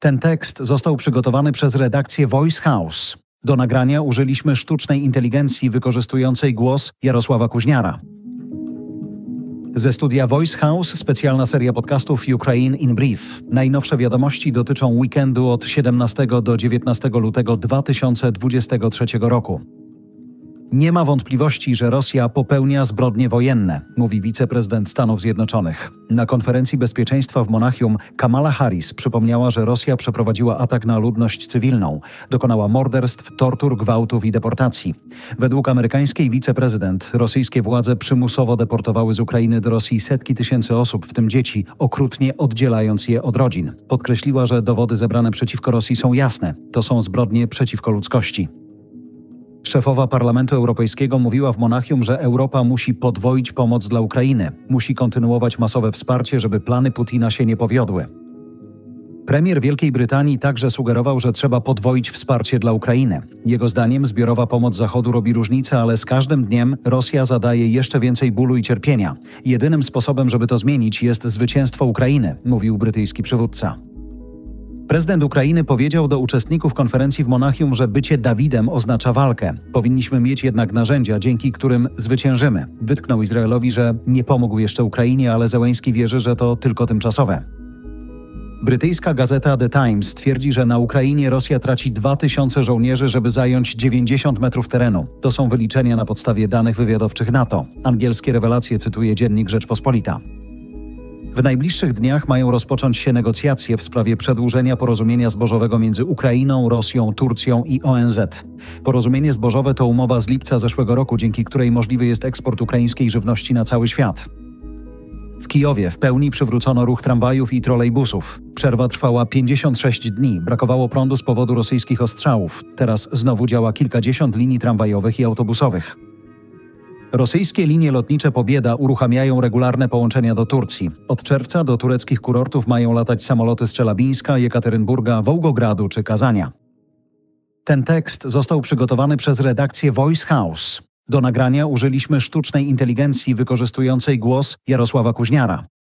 Ten tekst został przygotowany przez redakcję Voice House. Do nagrania użyliśmy sztucznej inteligencji wykorzystującej głos Jarosława Kuźniara. Ze studia Voice House specjalna seria podcastów Ukraine in Brief. Najnowsze wiadomości dotyczą weekendu od 17 do 19 lutego 2023 roku. Nie ma wątpliwości, że Rosja popełnia zbrodnie wojenne, mówi wiceprezydent Stanów Zjednoczonych. Na konferencji bezpieczeństwa w Monachium Kamala Harris przypomniała, że Rosja przeprowadziła atak na ludność cywilną, dokonała morderstw, tortur, gwałtów i deportacji. Według amerykańskiej wiceprezydent rosyjskie władze przymusowo deportowały z Ukrainy do Rosji setki tysięcy osób, w tym dzieci, okrutnie oddzielając je od rodzin. Podkreśliła, że dowody zebrane przeciwko Rosji są jasne. To są zbrodnie przeciwko ludzkości. Szefowa Parlamentu Europejskiego mówiła w Monachium, że Europa musi podwoić pomoc dla Ukrainy, musi kontynuować masowe wsparcie, żeby plany Putina się nie powiodły. Premier Wielkiej Brytanii także sugerował, że trzeba podwoić wsparcie dla Ukrainy. Jego zdaniem zbiorowa pomoc Zachodu robi różnicę, ale z każdym dniem Rosja zadaje jeszcze więcej bólu i cierpienia. Jedynym sposobem, żeby to zmienić, jest zwycięstwo Ukrainy, mówił brytyjski przywódca. Prezydent Ukrainy powiedział do uczestników konferencji w Monachium, że bycie Dawidem oznacza walkę. Powinniśmy mieć jednak narzędzia, dzięki którym zwyciężymy. Wytknął Izraelowi, że nie pomógł jeszcze Ukrainie, ale Zełęński wierzy, że to tylko tymczasowe. Brytyjska gazeta The Times twierdzi, że na Ukrainie Rosja traci 2000 żołnierzy, żeby zająć 90 metrów terenu. To są wyliczenia na podstawie danych wywiadowczych NATO. Angielskie rewelacje cytuje dziennik Rzeczpospolita. W najbliższych dniach mają rozpocząć się negocjacje w sprawie przedłużenia porozumienia zbożowego między Ukrainą, Rosją, Turcją i ONZ. Porozumienie zbożowe to umowa z lipca zeszłego roku, dzięki której możliwy jest eksport ukraińskiej żywności na cały świat. W Kijowie w pełni przywrócono ruch tramwajów i trolejbusów. Przerwa trwała 56 dni, brakowało prądu z powodu rosyjskich ostrzałów. Teraz znowu działa kilkadziesiąt linii tramwajowych i autobusowych. Rosyjskie linie lotnicze Pobieda uruchamiają regularne połączenia do Turcji. Od czerwca do tureckich kurortów mają latać samoloty z Czelabińska, Jekaterynburga, Wołgogradu czy Kazania. Ten tekst został przygotowany przez redakcję Voice House. Do nagrania użyliśmy sztucznej inteligencji wykorzystującej głos Jarosława Kuźniara.